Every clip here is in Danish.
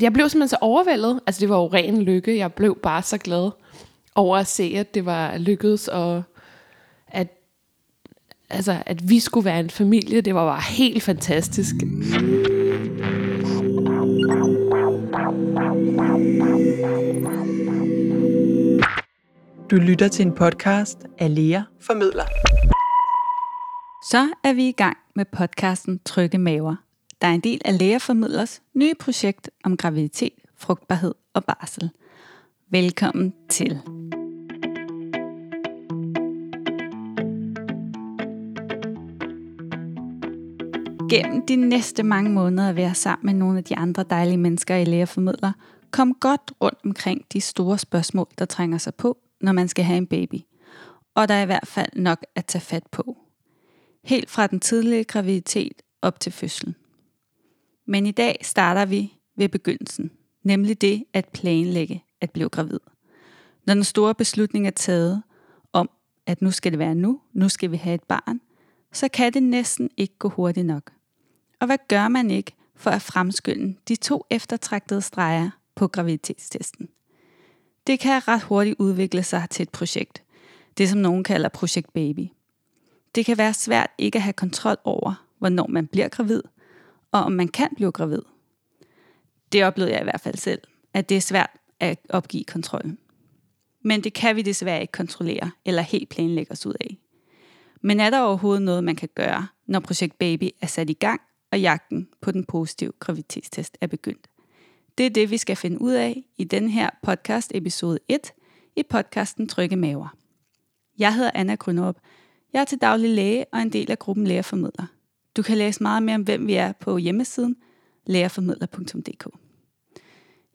jeg blev simpelthen så overvældet. Altså, det var jo ren lykke. Jeg blev bare så glad over at se, at det var lykkedes, og at, altså, at vi skulle være en familie. Det var bare helt fantastisk. Du lytter til en podcast af Lea Formidler. Så er vi i gang med podcasten Trygge Maver, der er en del af Lægeformidlers nye projekt om graviditet, frugtbarhed og barsel. Velkommen til. Gennem de næste mange måneder vil være sammen med nogle af de andre dejlige mennesker i Lægeformidler, kom godt rundt omkring de store spørgsmål, der trænger sig på, når man skal have en baby. Og der er i hvert fald nok at tage fat på. Helt fra den tidlige graviditet op til fødslen. Men i dag starter vi ved begyndelsen, nemlig det at planlægge at blive gravid. Når den store beslutning er taget om, at nu skal det være nu, nu skal vi have et barn, så kan det næsten ikke gå hurtigt nok. Og hvad gør man ikke for at fremskynde de to eftertragtede streger på graviditetstesten? Det kan ret hurtigt udvikle sig til et projekt. Det som nogen kalder projekt baby. Det kan være svært ikke at have kontrol over, hvornår man bliver gravid, og om man kan blive gravid. Det oplevede jeg i hvert fald selv, at det er svært at opgive kontrollen. Men det kan vi desværre ikke kontrollere eller helt planlægge os ud af. Men er der overhovedet noget, man kan gøre, når projekt Baby er sat i gang, og jagten på den positive graviditetstest er begyndt? Det er det, vi skal finde ud af i den her podcast episode 1 i podcasten Trygge Maver. Jeg hedder Anna Grønop. Jeg er til daglig læge og en del af gruppen Lægeformidler. Du kan læse meget mere om, hvem vi er på hjemmesiden lærerformidler.dk.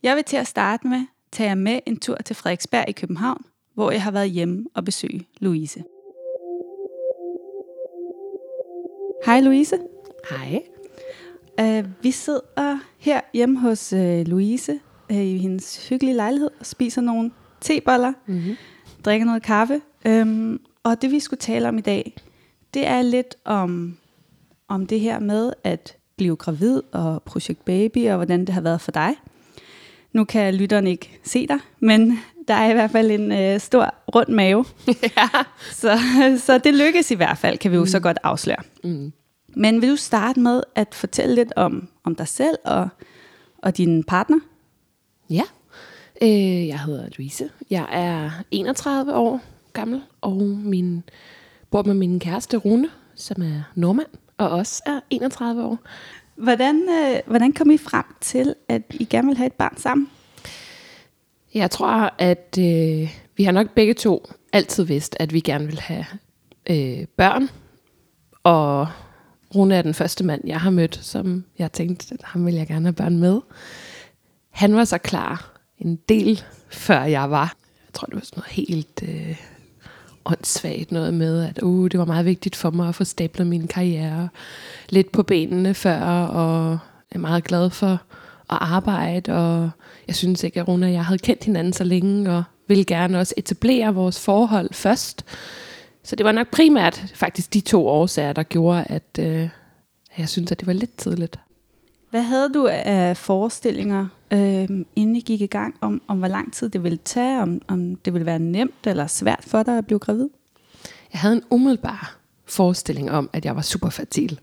Jeg vil til at starte med tage jer med en tur til Frederiksberg i København, hvor jeg har været hjemme og besøge Louise. Hej Louise. Hej. Uh, vi sidder her hjemme hos uh, Louise uh, i hendes hyggelige lejlighed og spiser nogle teboller, Mm-hmm. drikker noget kaffe. Um, og det vi skulle tale om i dag, det er lidt om, om det her med at blive gravid og projekt baby, og hvordan det har været for dig. Nu kan lytteren ikke se dig, men der er i hvert fald en øh, stor rund mave. ja. Så, så det lykkes i hvert fald, kan vi jo mm. så godt afsløre. Mm. Men vil du starte med at fortælle lidt om, om dig selv og, og din partner? Ja. Øh, jeg hedder Louise. Jeg er 31 år gammel, og min bor med min kæreste Rune, som er nordmand, og også er 31 år. Hvordan, øh, hvordan kom I frem til, at I gerne vil have et barn sammen? Jeg tror, at øh, vi har nok begge to altid vidst, at vi gerne vil have øh, børn. Og Rune er den første mand, jeg har mødt, som jeg tænkte, at ham vil jeg gerne have børn med. Han var så klar en del før jeg var. Jeg tror, det var sådan noget helt øh, åndssvagt noget med, at uh, det var meget vigtigt for mig at få stablet min karriere lidt på benene før, og jeg er meget glad for at arbejde, og jeg synes ikke, at Rune og jeg havde kendt hinanden så længe, og ville gerne også etablere vores forhold først. Så det var nok primært faktisk de to årsager, der gjorde, at øh, jeg synes, at det var lidt tidligt. Hvad havde du af forestillinger, øh, inden I gik i gang, om, om hvor lang tid det ville tage, om, om det ville være nemt eller svært for dig at blive gravid? Jeg havde en umiddelbar forestilling om, at jeg var super fertil.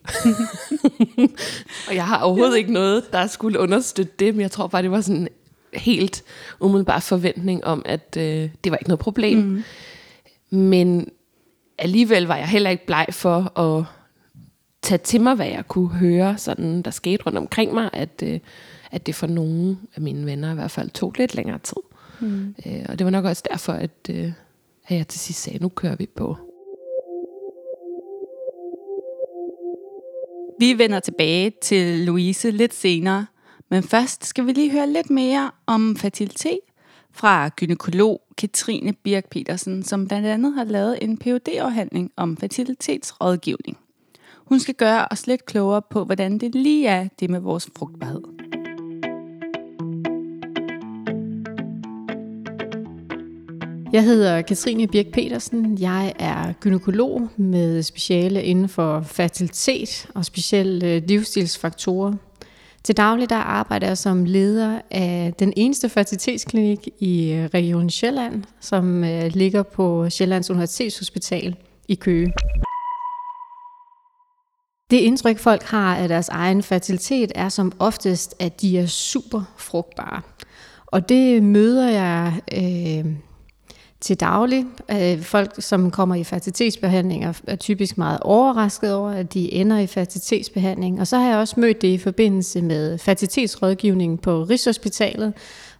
og jeg har overhovedet ikke noget, der skulle understøtte det, men jeg tror bare, det var sådan en helt umiddelbar forventning om, at øh, det var ikke noget problem. Mm. Men alligevel var jeg heller ikke bleg for at tage til mig, hvad jeg kunne høre, sådan, der skete rundt omkring mig, at, øh, at det for nogle af mine venner i hvert fald tog lidt længere tid. Mm. Øh, og det var nok også derfor, at, øh, at jeg til sidst sagde, nu kører vi på. Vi vender tilbage til Louise lidt senere, men først skal vi lige høre lidt mere om fertilitet fra gynekolog Katrine Birk Petersen, som blandt andet har lavet en phd afhandling om fertilitetsrådgivning. Hun skal gøre os lidt klogere på, hvordan det lige er det med vores frugtbarhed. Jeg hedder Katrine Birk Petersen. Jeg er gynekolog med speciale inden for fertilitet og specielle øh, livsstilsfaktorer. Til daglig der arbejder jeg som leder af den eneste fertilitetsklinik i øh, Region Sjælland, som øh, ligger på Sjællands Universitetshospital i Køge. Det indtryk, folk har af deres egen fertilitet, er som oftest, at de er super frugtbare. Og det møder jeg øh, til daglig. Øh, folk, som kommer i fertilitetsbehandling, er typisk meget overrasket over, at de ender i fertilitetsbehandling. Og så har jeg også mødt det i forbindelse med fertilitetsrådgivningen på Rigshospitalet,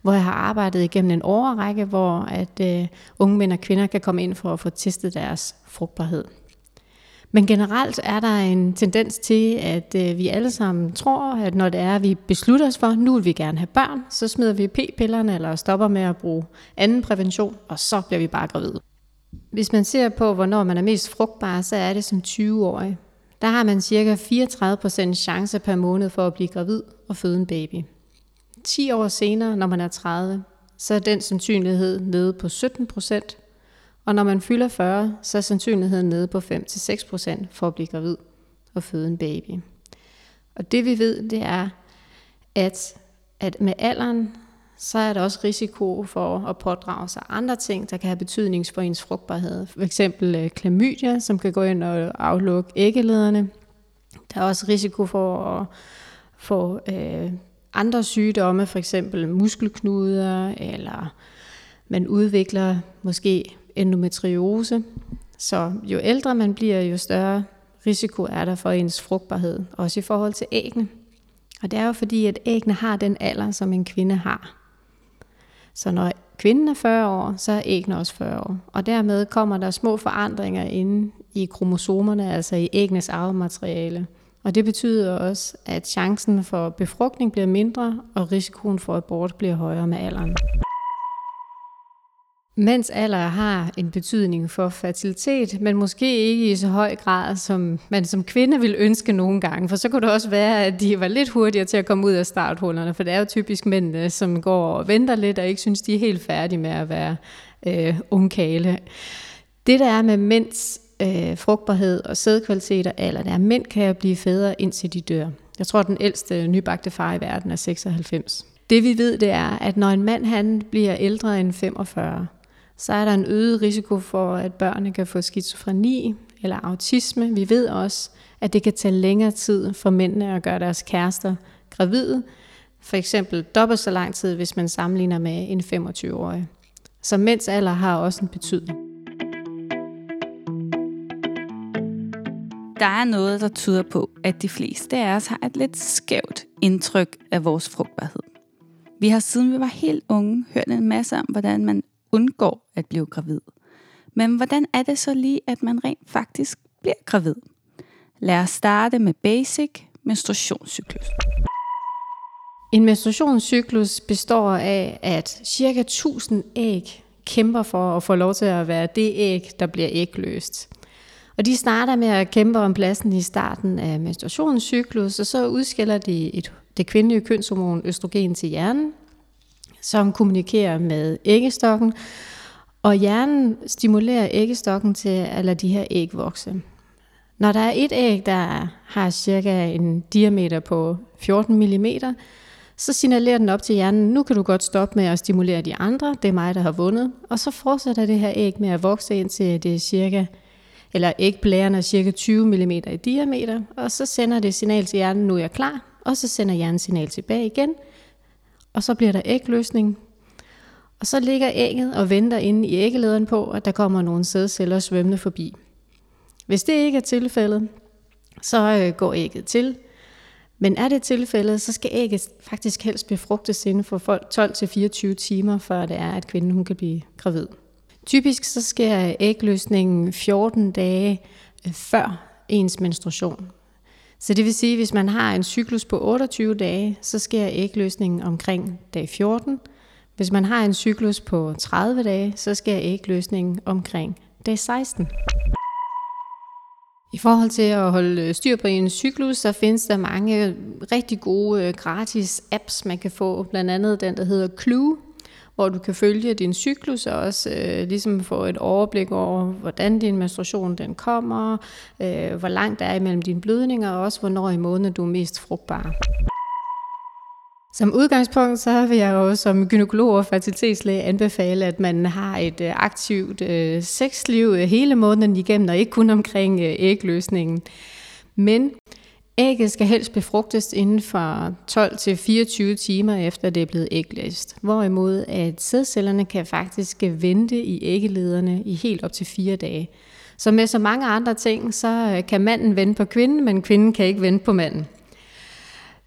hvor jeg har arbejdet igennem en overrække, hvor at øh, unge mænd og kvinder kan komme ind for at få testet deres frugtbarhed. Men generelt er der en tendens til, at øh, vi alle sammen tror, at når det er, at vi beslutter os for, nu vil vi gerne have børn, så smider vi p-pillerne eller stopper med at bruge anden prævention, og så bliver vi bare gravide. Hvis man ser på, hvornår man er mest frugtbar, så er det som 20-årig. Der har man cirka 34% chance per måned for at blive gravid og føde en baby. 10 år senere, når man er 30, så er den sandsynlighed nede på 17%, og når man fylder 40, så er sandsynligheden nede på 5-6% for at blive gravid og føde en baby. Og det vi ved, det er, at, at med alderen, så er der også risiko for at pådrage sig andre ting, der kan have betydning for ens frugtbarhed. For eksempel øh, klamydia, som kan gå ind og aflukke æggelederne. Der er også risiko for at få øh, andre sygdomme, for eksempel muskelknuder, eller man udvikler måske endometriose. Så jo ældre man bliver, jo større risiko er der for ens frugtbarhed, også i forhold til æggene. Og det er jo fordi, at ægne har den alder, som en kvinde har. Så når kvinden er 40 år, så er ægne også 40 år. Og dermed kommer der små forandringer inde i kromosomerne, altså i ægnes arvemateriale. Og det betyder også, at chancen for befrugtning bliver mindre, og risikoen for abort bliver højere med alderen. Mænds alder har en betydning for fertilitet, men måske ikke i så høj grad, som man som kvinde vil ønske nogle gange. For så kunne det også være, at de var lidt hurtigere til at komme ud af starthullerne, for det er jo typisk mændene, som går og venter lidt og ikke synes, de er helt færdige med at være øh, ungkale. Det der er med mænds øh, frugtbarhed og sædkvalitet og alder, det er, at mænd kan blive fædre indtil de dør. Jeg tror, den ældste nybagte far i verden er 96. Det vi ved, det er, at når en mand han bliver ældre end 45, så er der en øget risiko for, at børnene kan få skizofreni eller autisme. Vi ved også, at det kan tage længere tid for mændene at gøre deres kærester gravide. For eksempel dobbelt så lang tid, hvis man sammenligner med en 25-årig. Så mænds alder har også en betydning. Der er noget, der tyder på, at de fleste af os har et lidt skævt indtryk af vores frugtbarhed. Vi har siden vi var helt unge hørt en masse om, hvordan man undgår at blive gravid. Men hvordan er det så lige, at man rent faktisk bliver gravid? Lad os starte med basic menstruationscyklus. En menstruationscyklus består af, at cirka 1000 æg kæmper for at få lov til at være det æg, der bliver ægløst. Og de starter med at kæmpe om pladsen i starten af menstruationscyklus, og så udskiller de et, det kvindelige kønshormon østrogen til hjernen, som kommunikerer med æggestokken, og hjernen stimulerer æggestokken til at lade de her æg vokse. Når der er et æg, der har cirka en diameter på 14 mm, så signalerer den op til hjernen, nu kan du godt stoppe med at stimulere de andre, det er mig, der har vundet. Og så fortsætter det her æg med at vokse indtil det er cirka, eller ægblæren er cirka 20 mm i diameter, og så sender det signal til hjernen, nu er jeg klar, og så sender hjernen signal tilbage igen, og så bliver der ægløsning. Og så ligger ægget og venter inde i æggelederen på, at der kommer nogle sædceller svømmende forbi. Hvis det ikke er tilfældet, så øh, går ægget til. Men er det tilfældet, så skal ægget faktisk helst befrugtes inden for 12-24 timer, før det er, at kvinden hun kan blive gravid. Typisk så sker ægløsningen 14 dage øh, før ens menstruation. Så det vil sige, at hvis man har en cyklus på 28 dage, så sker ægløsningen omkring dag 14. Hvis man har en cyklus på 30 dage, så sker ægløsningen omkring dag 16. I forhold til at holde øh, styr på en cyklus, så findes der mange øh, rigtig gode øh, gratis apps, man kan få. Blandt andet den, der hedder Clue, hvor du kan følge din cyklus og også øh, ligesom få et overblik over, hvordan din menstruation den kommer, øh, hvor langt der er imellem dine blødninger, og også hvornår i måneden du er mest frugtbar. Som udgangspunkt, så vil jeg jo som gynekolog og fertilitetslæge anbefale, at man har et øh, aktivt øh, sexliv øh, hele måneden igennem, og ikke kun omkring øh, ægløsningen. Men ægget skal helst befrugtes inden for 12-24 timer efter det er blevet æglæst. Hvorimod at sædcellerne kan faktisk vente i æggelederne i helt op til 4 dage. Så med så mange andre ting, så øh, kan manden vente på kvinden, men kvinden kan ikke vente på manden.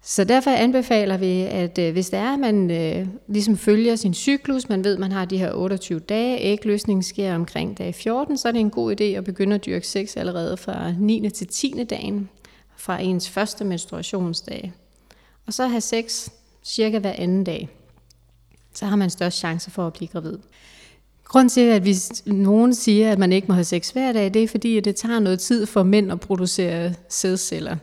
Så derfor anbefaler vi, at øh, hvis det er, at man øh, ligesom følger sin cyklus, man ved, at man har de her 28 dage, ægløsningen sker omkring dag 14, så er det en god idé at begynde at dyrke sex allerede fra 9. til 10. dagen, fra ens første menstruationsdag. Og så have sex cirka hver anden dag. Så har man størst chance for at blive gravid. Grunden til, at hvis nogen siger, at man ikke må have sex hver dag, det er fordi, at det tager noget tid for mænd at producere sædceller.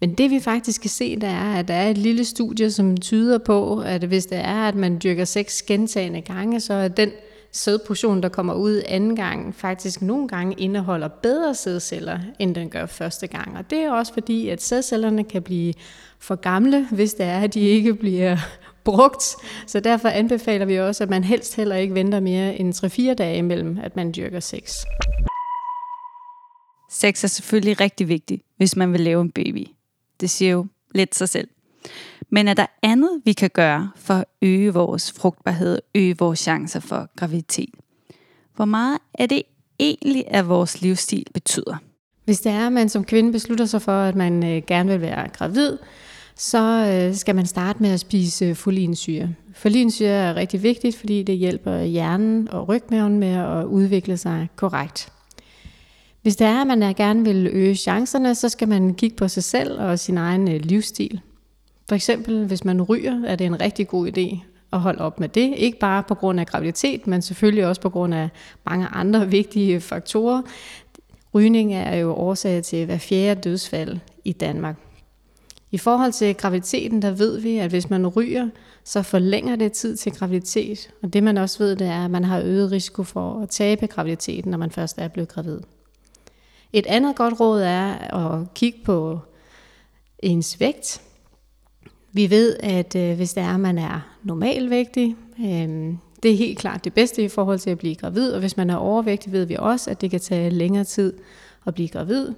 Men det vi faktisk kan se, det er, at der er et lille studie, som tyder på, at hvis det er, at man dyrker sex gentagende gange, så er den sædportion, der kommer ud anden gang, faktisk nogle gange indeholder bedre sædceller, end den gør første gang. Og det er også fordi, at sædcellerne kan blive for gamle, hvis det er, at de ikke bliver brugt. Så derfor anbefaler vi også, at man helst heller ikke venter mere end 3-4 dage imellem, at man dyrker sex. Sex er selvfølgelig rigtig vigtigt, hvis man vil lave en baby. Det siger jo lidt sig selv. Men er der andet, vi kan gøre for at øge vores frugtbarhed, øge vores chancer for graviditet? Hvor meget er det egentlig, at vores livsstil betyder? Hvis det er, at man som kvinde beslutter sig for, at man øh, gerne vil være gravid, så øh, skal man starte med at spise øh, folinsyre. Folinsyre er rigtig vigtigt, fordi det hjælper hjernen og rygmaven med at udvikle sig korrekt. Hvis det er, at man gerne vil øge chancerne, så skal man kigge på sig selv og sin egen øh, livsstil. For eksempel, hvis man ryger, er det en rigtig god idé at holde op med det. Ikke bare på grund af graviditet, men selvfølgelig også på grund af mange andre vigtige faktorer. Rygning er jo årsag til hver fjerde dødsfald i Danmark. I forhold til graviditeten, der ved vi, at hvis man ryger, så forlænger det tid til graviditet. Og det man også ved, det er, at man har øget risiko for at tabe graviditeten, når man først er blevet gravid. Et andet godt råd er at kigge på ens vægt. Vi ved, at øh, hvis det er, at man er normalvægtig, øh, det er helt klart det bedste i forhold til at blive gravid, og hvis man er overvægtig, ved vi også, at det kan tage længere tid at blive gravid.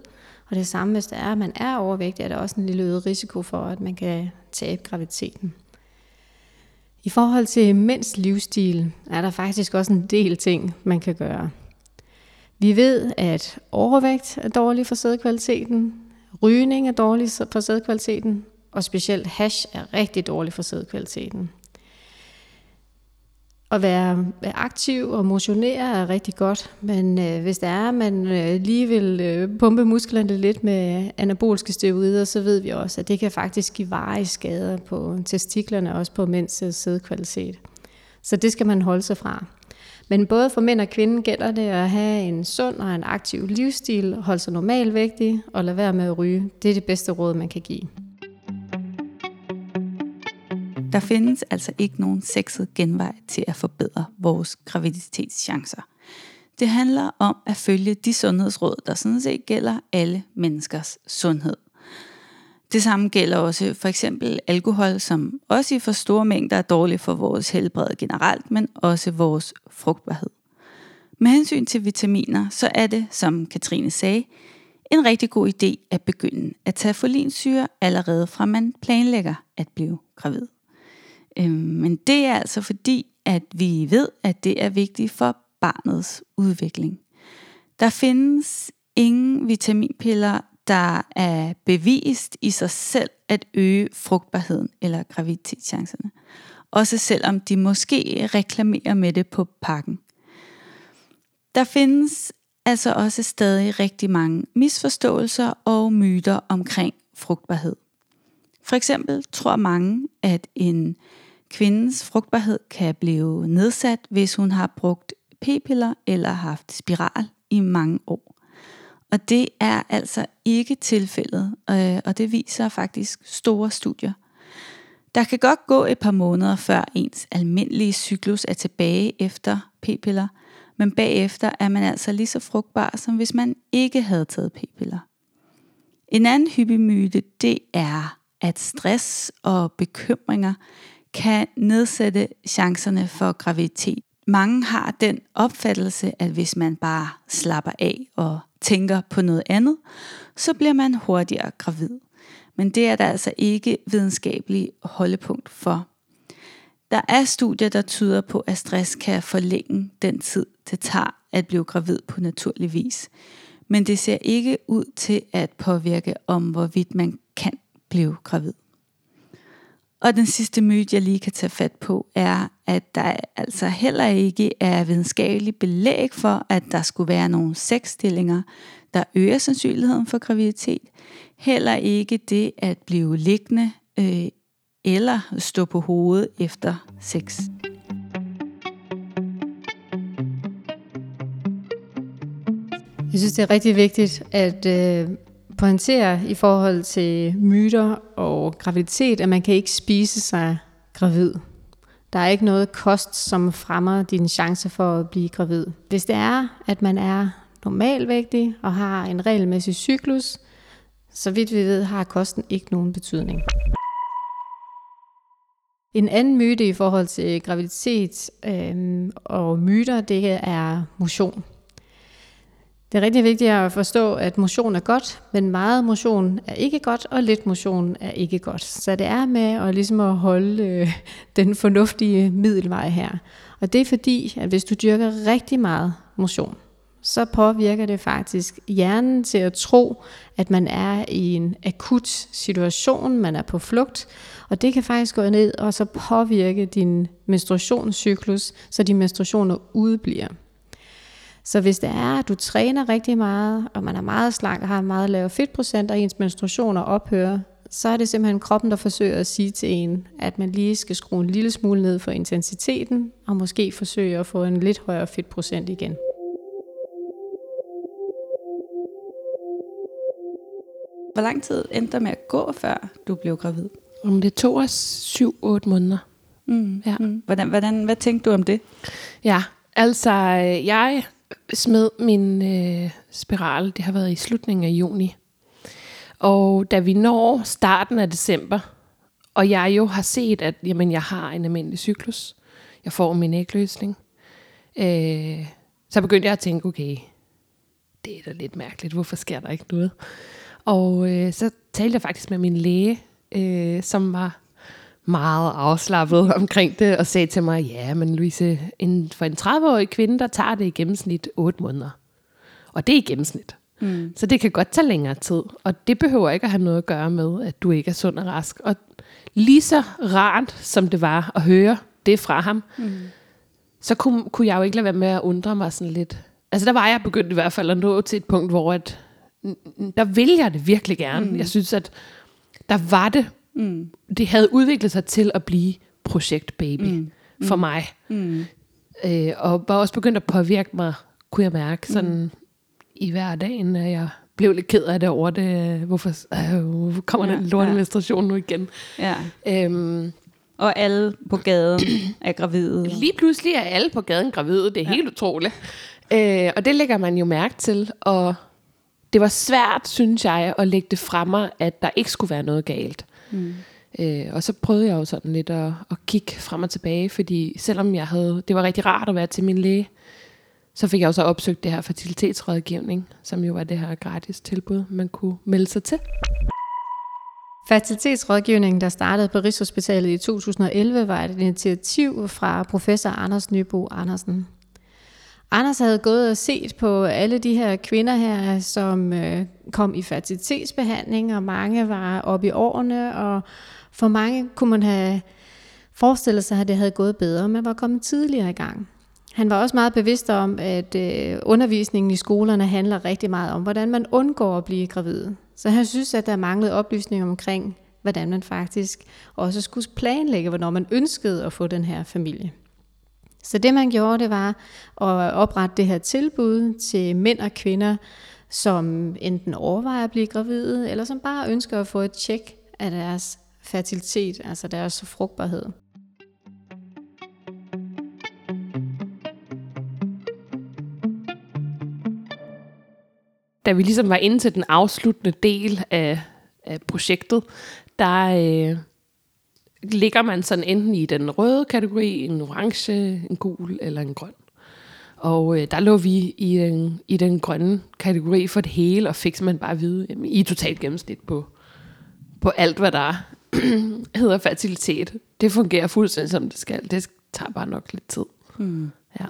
Og det samme, hvis det er, at man er overvægtig, er der også en lille øget risiko for, at man kan tabe graviditeten. I forhold til mænds livsstil er der faktisk også en del ting, man kan gøre. Vi ved, at overvægt er dårlig for sædkvaliteten, rygning er dårlig for sædkvaliteten, og specielt hash er rigtig dårlig for sædkvaliteten. At være aktiv og motionere er rigtig godt, men øh, hvis det er, at man øh, lige vil øh, pumpe musklerne lidt med anaboliske steroider, så ved vi også, at det kan faktisk give varige skader på testiklerne og også på mænds øh, sædkvalitet. Så det skal man holde sig fra. Men både for mænd og kvinder gælder det at have en sund og en aktiv livsstil, holde sig normalvægtig og lade være med at ryge. Det er det bedste råd, man kan give. Der findes altså ikke nogen sexet genvej til at forbedre vores graviditetschancer. Det handler om at følge de sundhedsråd, der sådan set gælder alle menneskers sundhed. Det samme gælder også for eksempel alkohol, som også i for store mængder er dårligt for vores helbred generelt, men også vores frugtbarhed. Med hensyn til vitaminer, så er det, som Katrine sagde, en rigtig god idé at begynde at tage folinsyre allerede fra man planlægger at blive gravid. Øhm, men det er altså fordi, at vi ved, at det er vigtigt for barnets udvikling. Der findes ingen vitaminpiller, der er bevist i sig selv at øge frugtbarheden eller graviditetschancerne. Også selvom de måske reklamerer med det på pakken. Der findes altså også stadig rigtig mange misforståelser og myter omkring frugtbarhed. For eksempel tror mange, at en Kvindens frugtbarhed kan blive nedsat, hvis hun har brugt p-piller eller haft spiral i mange år. Og det er altså ikke tilfældet, øh, og det viser faktisk store studier. Der kan godt gå et par måneder før ens almindelige cyklus er tilbage efter p-piller, men bagefter er man altså lige så frugtbar, som hvis man ikke havde taget p-piller. En anden hyppig myte, det er, at stress og bekymringer kan nedsætte chancerne for graviditet. Mange har den opfattelse, at hvis man bare slapper af og tænker på noget andet, så bliver man hurtigere gravid. Men det er der altså ikke videnskabelig holdepunkt for. Der er studier, der tyder på, at stress kan forlænge den tid, det tager at blive gravid på naturlig vis. Men det ser ikke ud til at påvirke om, hvorvidt man kan blive gravid. Og den sidste myte, jeg lige kan tage fat på, er, at der altså heller ikke er videnskabeligt belæg for, at der skulle være nogle sexstillinger, der øger sandsynligheden for graviditet. Heller ikke det at blive liggende øh, eller stå på hovedet efter sex. Jeg synes, det er rigtig vigtigt at øh, pointerer i forhold til myter og graviditet, at man kan ikke spise sig gravid. Der er ikke noget kost, som fremmer din chance for at blive gravid. Hvis det er, at man er normalvægtig og har en regelmæssig cyklus, så vidt vi ved, har kosten ikke nogen betydning. En anden myte i forhold til graviditet øh, og myter, det er motion. Det er rigtig vigtigt at forstå, at motion er godt, men meget motion er ikke godt, og lidt motion er ikke godt. Så det er med at, ligesom at holde øh, den fornuftige middelvej her. Og det er fordi, at hvis du dyrker rigtig meget motion, så påvirker det faktisk hjernen til at tro, at man er i en akut situation, man er på flugt, og det kan faktisk gå ned og så påvirke din menstruationscyklus, så din menstruationer udbliver. Så hvis det er, at du træner rigtig meget, og man er meget slank og har en meget lav fedtprocent, og ens menstruationer ophører, så er det simpelthen kroppen, der forsøger at sige til en, at man lige skal skrue en lille smule ned for intensiteten, og måske forsøge at få en lidt højere fedtprocent igen. Hvor lang tid endte der med at gå, før du blev gravid? Om det tog os 7-8 måneder. Mm. Ja. Mm. Hvordan, hvordan, hvad tænkte du om det? Ja, altså jeg smed min øh, spiral, det har været i slutningen af juni. Og da vi når starten af december, og jeg jo har set, at jamen, jeg har en almindelig cyklus, jeg får min ægløsning, øh, så begyndte jeg at tænke, okay, det er da lidt mærkeligt, hvorfor sker der ikke noget? Og øh, så talte jeg faktisk med min læge, øh, som var meget afslappet omkring det, og sagde til mig, ja, men Louise, en, for en 30-årig kvinde, der tager det i gennemsnit 8 måneder. Og det er i gennemsnit. Mm. Så det kan godt tage længere tid, og det behøver ikke at have noget at gøre med, at du ikke er sund og rask. Og lige så rart, som det var at høre det fra ham, mm. så kunne, kunne jeg jo ikke lade være med at undre mig sådan lidt. Altså der var jeg begyndt i hvert fald at nå til et punkt, hvor at, der vil jeg det virkelig gerne. Mm. Jeg synes, at der var det Mm. Det havde udviklet sig til at blive projekt baby mm. for mig. Mm. Øh, og var også begyndt at påvirke mig, kunne jeg mærke, sådan mm. i hverdagen, at jeg blev lidt ked af det over det. Hvorfor, øh, hvorfor kommer ja, den lorte ja. nu igen? Ja. Øhm, og alle på gaden er gravide. Lige pludselig er alle på gaden gravide. Det er ja. helt utroligt. Øh, og det lægger man jo mærke til. Og det var svært, synes jeg, at lægge det fremme, at der ikke skulle være noget galt. Mm. Øh, og så prøvede jeg jo sådan lidt at, at kigge frem og tilbage, fordi selvom jeg havde, det var rigtig rart at være til min læge, så fik jeg også opsøgt det her fertilitetsrådgivning, som jo var det her gratis tilbud, man kunne melde sig til. Fertilitetsrådgivningen, der startede på Rigshospitalet i 2011, var et initiativ fra professor Anders Nybo Andersen. Anders havde gået og set på alle de her kvinder her, som øh, kom i fertilitetsbehandling, og mange var oppe i årene, og for mange kunne man have forestillet sig, at det havde gået bedre, men var kommet tidligere i gang. Han var også meget bevidst om, at øh, undervisningen i skolerne handler rigtig meget om, hvordan man undgår at blive gravid. Så han synes, at der manglede oplysning omkring, hvordan man faktisk også skulle planlægge, hvornår man ønskede at få den her familie. Så det man gjorde, det var at oprette det her tilbud til mænd og kvinder, som enten overvejer at blive gravide, eller som bare ønsker at få et tjek af deres fertilitet, altså deres frugtbarhed. Da vi ligesom var inde til den afsluttende del af, af projektet, der øh, ligger man sådan enten i den røde kategori, en orange, en gul eller en grøn. Og øh, der lå vi i den, i den grønne kategori for det hele, og fik simpelthen bare at vide, jamen, I er totalt gennemsnit på, på alt, hvad der hedder fertilitet. Det fungerer fuldstændig som det skal. Det tager bare nok lidt tid. Mm. Ja.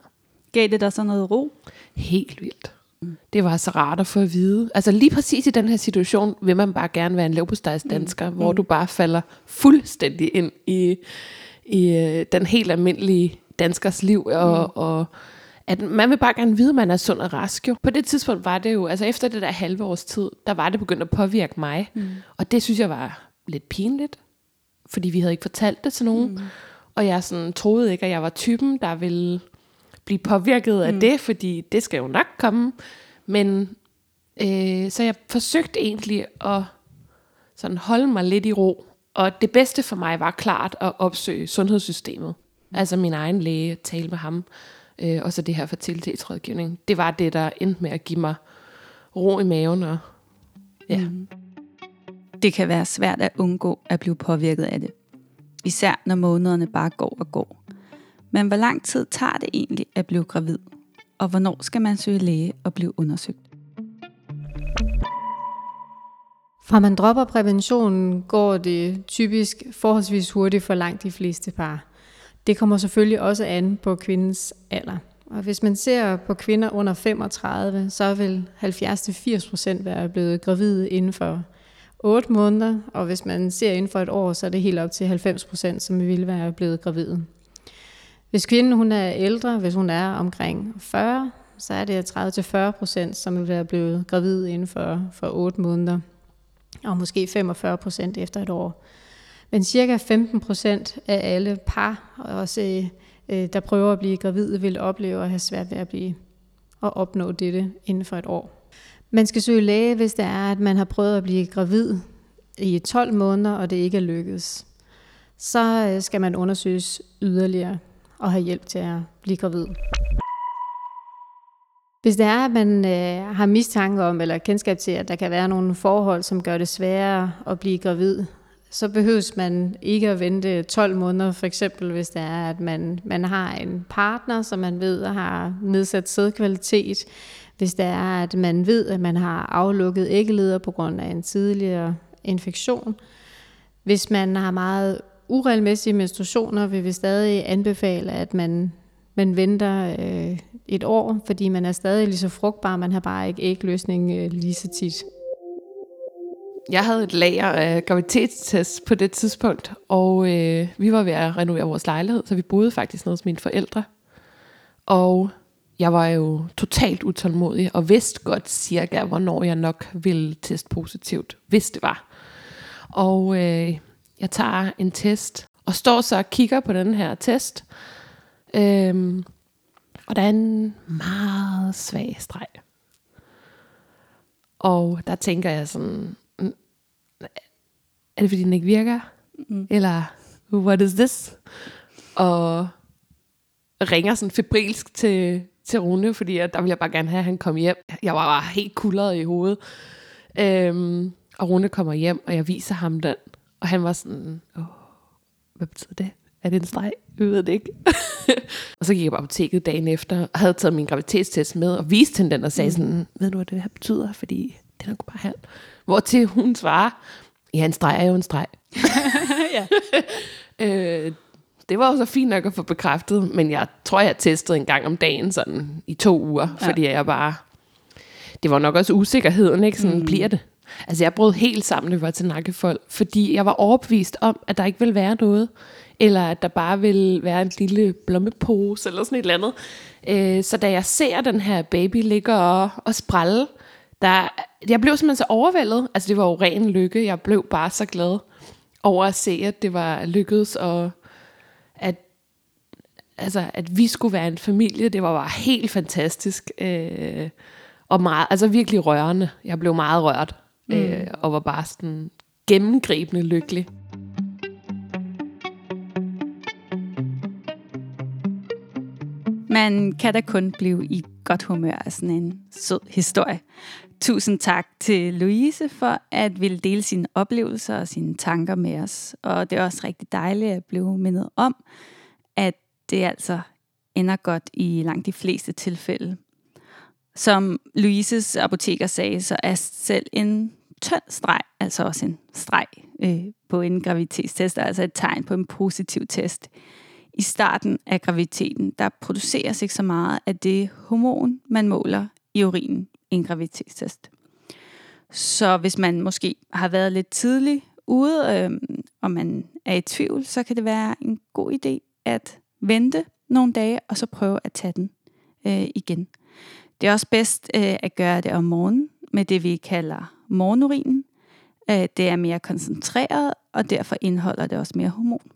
Gav det dig så noget ro? Helt vildt. Det var så rart at få at vide. Altså lige præcis i den her situation vil man bare gerne være en leverpostejsdansker, mm. hvor du bare falder fuldstændig ind i, i øh, den helt almindelige danskers liv, og, mm. og at man vil bare gerne vide, at man er sund og rask. Jo. På det tidspunkt var det jo, altså efter det der halve års tid, der var det begyndt at påvirke mig. Mm. Og det synes jeg var lidt pinligt, fordi vi havde ikke fortalt det til nogen. Mm. Og jeg sådan, troede ikke, at jeg var typen, der ville blive påvirket af mm. det, fordi det skal jo nok komme. Men øh, så jeg forsøgte egentlig at sådan holde mig lidt i ro. Og det bedste for mig var klart at opsøge sundhedssystemet. Mm. Altså min egen læge, tale med ham, øh, og så det her fertilitetsrådgivning. Det var det, der endte med at give mig ro i maven. Og, ja. Mm. Det kan være svært at undgå at blive påvirket af det. Især når månederne bare går og går. Men hvor lang tid tager det egentlig at blive gravid? Og hvornår skal man søge læge og blive undersøgt? Fra man dropper præventionen, går det typisk forholdsvis hurtigt for langt de fleste par. Det kommer selvfølgelig også an på kvindens alder. Og hvis man ser på kvinder under 35, så vil 70-80% være blevet gravide inden for 8 måneder, og hvis man ser inden for et år, så er det helt op til 90%, som vil være blevet gravide. Hvis kvinden hun er ældre, hvis hun er omkring 40, så er det 30-40%, som vil være blevet gravid inden for, for 8 måneder, og måske 45% efter et år. Men cirka 15% af alle par, også øh, der prøver at blive gravide, vil opleve at have svært ved at blive og opnå dette inden for et år. Man skal søge læge, hvis det er, at man har prøvet at blive gravid i 12 måneder, og det ikke er lykkedes. Så øh, skal man undersøges yderligere og have hjælp til at blive gravid. Hvis det er, at man øh, har mistanke om eller kendskab til, at der kan være nogle forhold, som gør det sværere at blive gravid, så behøves man ikke at vente 12 måneder, for eksempel hvis det er, at man, man har en partner, som man ved har nedsat sædkvalitet, hvis det er, at man ved, at man har aflukket æggeleder på grund af en tidligere infektion, hvis man har meget uregelmæssige menstruationer, vil vi stadig anbefale, at man, man venter øh, et år, fordi man er stadig lige så frugtbar, man har bare ikke ægløsning øh, lige så tit. Jeg havde et lager af graviditetstest på det tidspunkt, og øh, vi var ved at renovere vores lejlighed, så vi boede faktisk nede hos mine forældre. Og jeg var jo totalt utålmodig, og vidste godt cirka, hvornår jeg nok ville teste positivt, hvis det var. Og øh, jeg tager en test, og står så og kigger på den her test. Øhm, og der er en meget svag streg. Og der tænker jeg sådan, er det fordi den ikke virker? Mm. Eller, what is this? Og ringer sådan febrilsk til, til Rune, fordi der ville jeg bare gerne have, at han kom hjem. Jeg var bare helt kuldret i hovedet. Øhm, og Rune kommer hjem, og jeg viser ham den. Og han var sådan, Åh, hvad betyder det? Er det en streg? Jeg ved det ikke. og så gik jeg på apoteket dagen efter, og havde taget min graviditetstest med, og viste hende den, og sagde mm. sådan, ved du, hvad det her betyder? Fordi det er nok bare halv. Hvor til hun svarer, ja, en streg er jo en streg. ja. øh, det var også fint nok at få bekræftet, men jeg tror, jeg testede en gang om dagen, sådan i to uger, ja. fordi jeg bare... Det var nok også usikkerheden, ikke? Sådan, mm. bliver det? Altså jeg brød helt sammen, når vi var til nakkefold, fordi jeg var overbevist om, at der ikke ville være noget, eller at der bare ville være en lille blommepose, eller sådan et eller andet. Øh, så da jeg ser den her baby ligge og, og sprælle, der, jeg blev simpelthen så overvældet. Altså det var jo ren lykke. Jeg blev bare så glad over at se, at det var lykkedes, og at, altså, at vi skulle være en familie. Det var bare helt fantastisk. Øh, og meget, altså virkelig rørende. Jeg blev meget rørt mm. øh, og var bare sådan gennemgribende lykkelig. Man kan da kun blive i godt humør af sådan en sød historie. Tusind tak til Louise for at ville dele sine oplevelser og sine tanker med os. Og det er også rigtig dejligt at blive mindet om, at det altså ender godt i langt de fleste tilfælde. Som Louises apoteker sagde, så er selv en tynd streg, altså også en streg øh, på en graviditetstest, altså et tegn på en positiv test. I starten af graviditeten, der produceres ikke så meget af det hormon, man måler i urinen i en graviditetstest. Så hvis man måske har været lidt tidlig ude, øh, og man er i tvivl, så kan det være en god idé at vente nogle dage, og så prøve at tage den øh, igen. Det er også bedst øh, at gøre det om morgenen, med det vi kalder morgenurinen. Øh, det er mere koncentreret, og derfor indeholder det også mere hormon.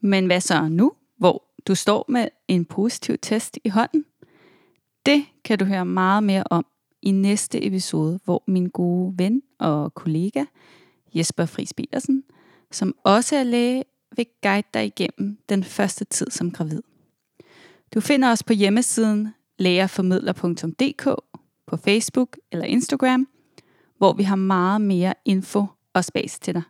Men hvad så nu, hvor du står med en positiv test i hånden? Det kan du høre meget mere om i næste episode, hvor min gode ven og kollega Jesper Friis Petersen, som også er læge, vil guide dig igennem den første tid som gravid. Du finder os på hjemmesiden lærerformidler.dk på Facebook eller Instagram, hvor vi har meget mere info og space til dig.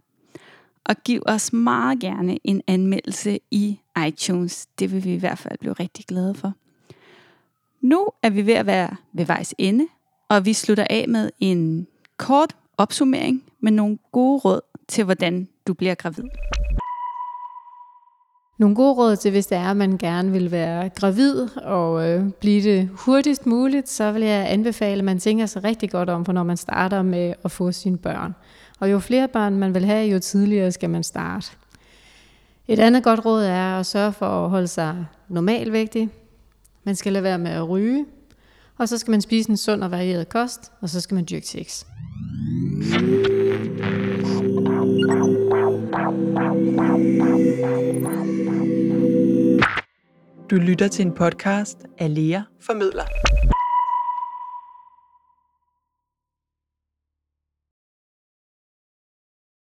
Og giv os meget gerne en anmeldelse i iTunes. Det vil vi i hvert fald blive rigtig glade for. Nu er vi ved at være ved vejs ende, og vi slutter af med en kort opsummering med nogle gode råd til, hvordan du bliver gravid. Nogle gode råd til, hvis det er, at man gerne vil være gravid og øh, blive det hurtigst muligt, så vil jeg anbefale, at man tænker sig rigtig godt om, for når man starter med at få sine børn. Og jo flere børn man vil have, jo tidligere skal man starte. Et andet godt råd er at sørge for at holde sig normalvægtig. Man skal lade være med at ryge, og så skal man spise en sund og varieret kost, og så skal man dyrke sex. Du lytter til en podcast af Lea Formidler.